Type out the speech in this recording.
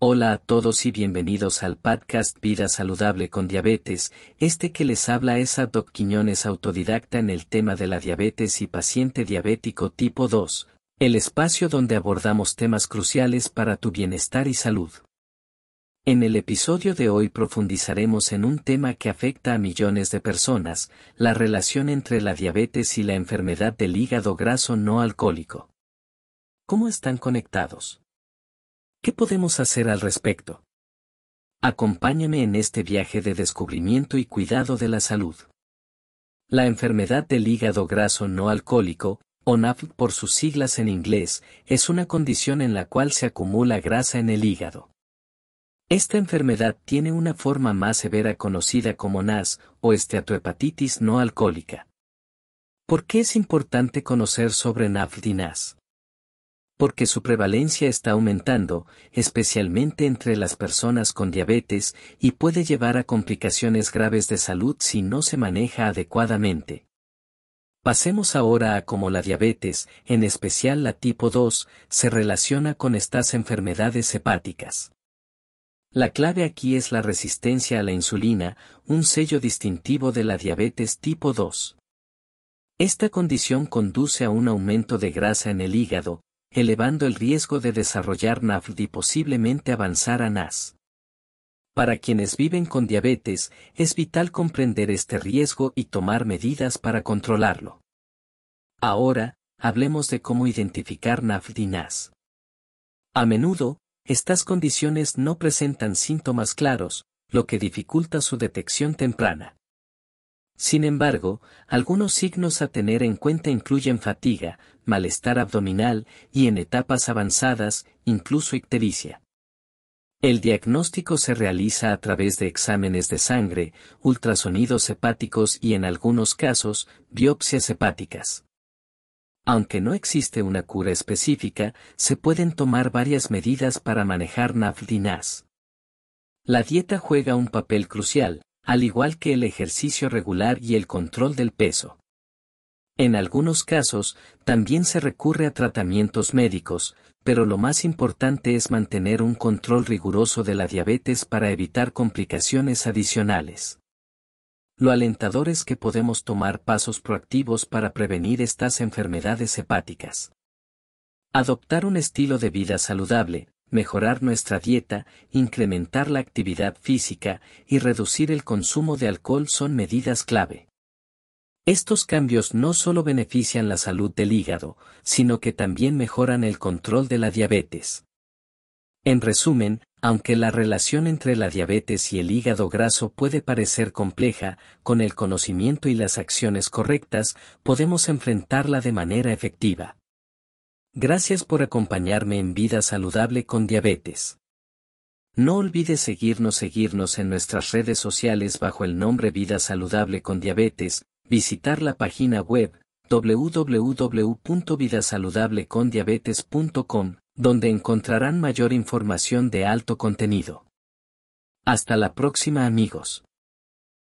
Hola a todos y bienvenidos al podcast Vida Saludable con Diabetes, este que les habla es Doc Quiñones autodidacta en el tema de la diabetes y paciente diabético tipo 2, el espacio donde abordamos temas cruciales para tu bienestar y salud. En el episodio de hoy profundizaremos en un tema que afecta a millones de personas, la relación entre la diabetes y la enfermedad del hígado graso no alcohólico. ¿Cómo están conectados? ¿Qué podemos hacer al respecto? Acompáñame en este viaje de descubrimiento y cuidado de la salud. La enfermedad del hígado graso no alcohólico, o NAF por sus siglas en inglés, es una condición en la cual se acumula grasa en el hígado. Esta enfermedad tiene una forma más severa conocida como NAS o esteatohepatitis no alcohólica. ¿Por qué es importante conocer sobre NAFLD y NAS? Porque su prevalencia está aumentando, especialmente entre las personas con diabetes, y puede llevar a complicaciones graves de salud si no se maneja adecuadamente. Pasemos ahora a cómo la diabetes, en especial la tipo 2, se relaciona con estas enfermedades hepáticas. La clave aquí es la resistencia a la insulina, un sello distintivo de la diabetes tipo 2. Esta condición conduce a un aumento de grasa en el hígado, elevando el riesgo de desarrollar NAFLD y posiblemente avanzar a NAS. Para quienes viven con diabetes, es vital comprender este riesgo y tomar medidas para controlarlo. Ahora, hablemos de cómo identificar NAFLD y NAS. A menudo, estas condiciones no presentan síntomas claros, lo que dificulta su detección temprana. Sin embargo, algunos signos a tener en cuenta incluyen fatiga, malestar abdominal y en etapas avanzadas, incluso ictericia. El diagnóstico se realiza a través de exámenes de sangre, ultrasonidos hepáticos y en algunos casos, biopsias hepáticas. Aunque no existe una cura específica, se pueden tomar varias medidas para manejar NAFLD-NAS. La dieta juega un papel crucial, al igual que el ejercicio regular y el control del peso. En algunos casos, también se recurre a tratamientos médicos, pero lo más importante es mantener un control riguroso de la diabetes para evitar complicaciones adicionales. Lo alentador es que podemos tomar pasos proactivos para prevenir estas enfermedades hepáticas. Adoptar un estilo de vida saludable, mejorar nuestra dieta, incrementar la actividad física y reducir el consumo de alcohol son medidas clave. Estos cambios no solo benefician la salud del hígado, sino que también mejoran el control de la diabetes. En resumen, aunque la relación entre la diabetes y el hígado graso puede parecer compleja, con el conocimiento y las acciones correctas, podemos enfrentarla de manera efectiva. Gracias por acompañarme en Vida Saludable con Diabetes. No olvides seguirnos seguirnos en nuestras redes sociales bajo el nombre Vida Saludable con Diabetes, visitar la página web www.vidasaludablecondiabetes.com donde encontrarán mayor información de alto contenido. Hasta la próxima amigos.